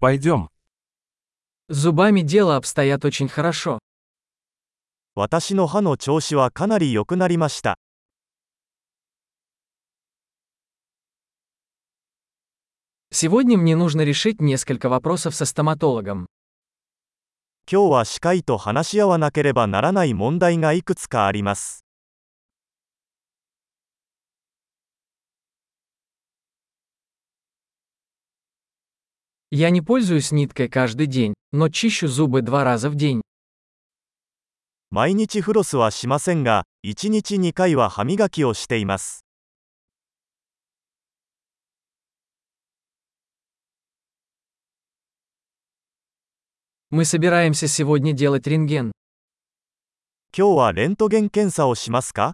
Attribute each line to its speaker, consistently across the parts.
Speaker 1: Пойдем.
Speaker 2: С зубами дело обстоят очень хорошо.
Speaker 3: 私の歯の調子はかなり良くなりました。
Speaker 2: Сегодня мне нужно решить несколько вопросов со стоматологом.
Speaker 3: 今日は歯科医と話し合わなければならない問題がいくつかあります。
Speaker 2: Я не пользуюсь ниткой каждый день, но чищу зубы два раза в день.
Speaker 3: 毎日フロスはしませんが、1日2回は歯磨きをしています。
Speaker 2: Мы собираемся сегодня делать рентген.
Speaker 3: 今日はレントゲン検査をしますか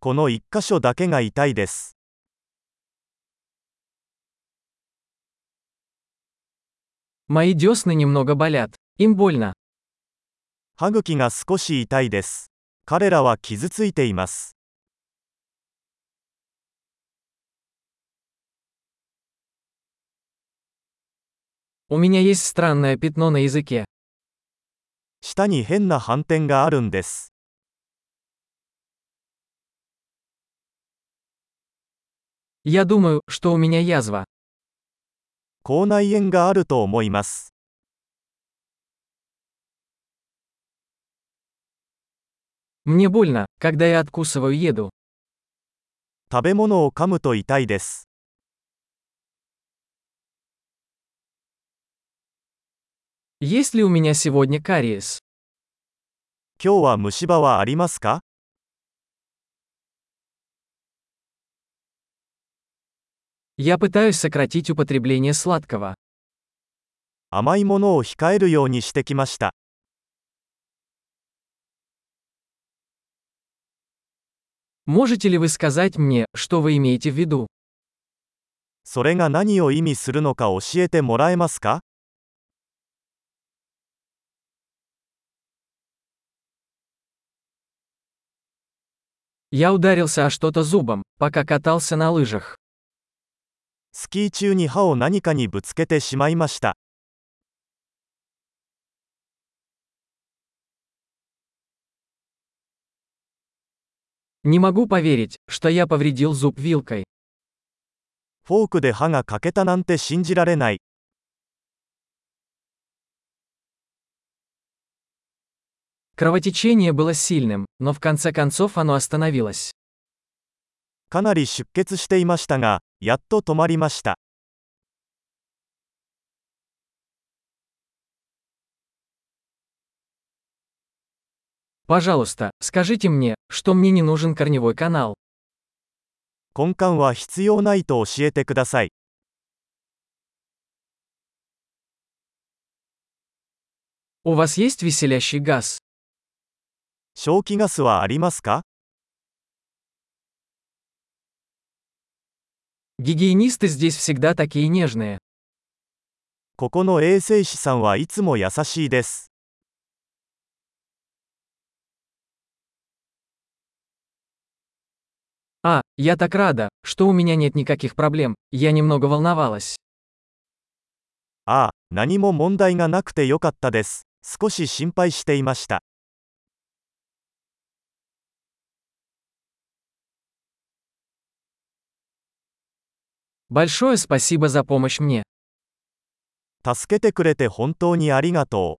Speaker 3: この1箇所だけが痛いです。
Speaker 2: Мои десны немного болят. Им больно.
Speaker 3: 歯茎が少し痛いです。彼らは傷ついています。
Speaker 2: У меня есть странное пятно на языке.
Speaker 3: 舌に変な斑点があるんです。
Speaker 2: Я думаю, что у меня язва.
Speaker 3: 口内炎があると思います。
Speaker 2: Мне больно, когда я откусываю еду.
Speaker 3: 食べ物を噛むと痛いです。
Speaker 2: Есть ли у меня сегодня кариес?
Speaker 3: 今日は虫歯はありますか
Speaker 2: Я пытаюсь сократить употребление сладкого.
Speaker 3: 甘いものを控えるようにしてきました。
Speaker 2: Можете ли вы сказать мне, что вы имеете в виду?
Speaker 3: それが何を意味するのか教えてもらえますか
Speaker 2: Я ударился о что-то зубом, пока катался на лыжах.
Speaker 3: スキー中に歯を何かにぶつけてしまいました。
Speaker 2: Не могу поверить, что я повредил зуб вилкой.
Speaker 3: フォークで歯が欠けたなんて信じられない。
Speaker 2: Кровотечение было сильным, но в конце концов оно остановилось.
Speaker 3: かなり出血していましたが、 やっと止まりました。
Speaker 2: Пожалуйста, скажите мне, что мне не нужен корневой канал.
Speaker 3: 根幹は必要ないと教えてください。
Speaker 2: У вас есть веселящий газ?
Speaker 3: 消気ガスはありますか
Speaker 2: Гигиенисты здесь всегда такие нежные.
Speaker 3: ここの衛生士さんはいつも優しいです。
Speaker 2: А, я так рада, что у меня нет никаких проблем. Я немного волновалась.
Speaker 3: ああ、何も問題がなくてよかったです。少し心配していました。
Speaker 2: Большое спасибо за помощь мне.
Speaker 3: 助けてくれて本当にありがとう。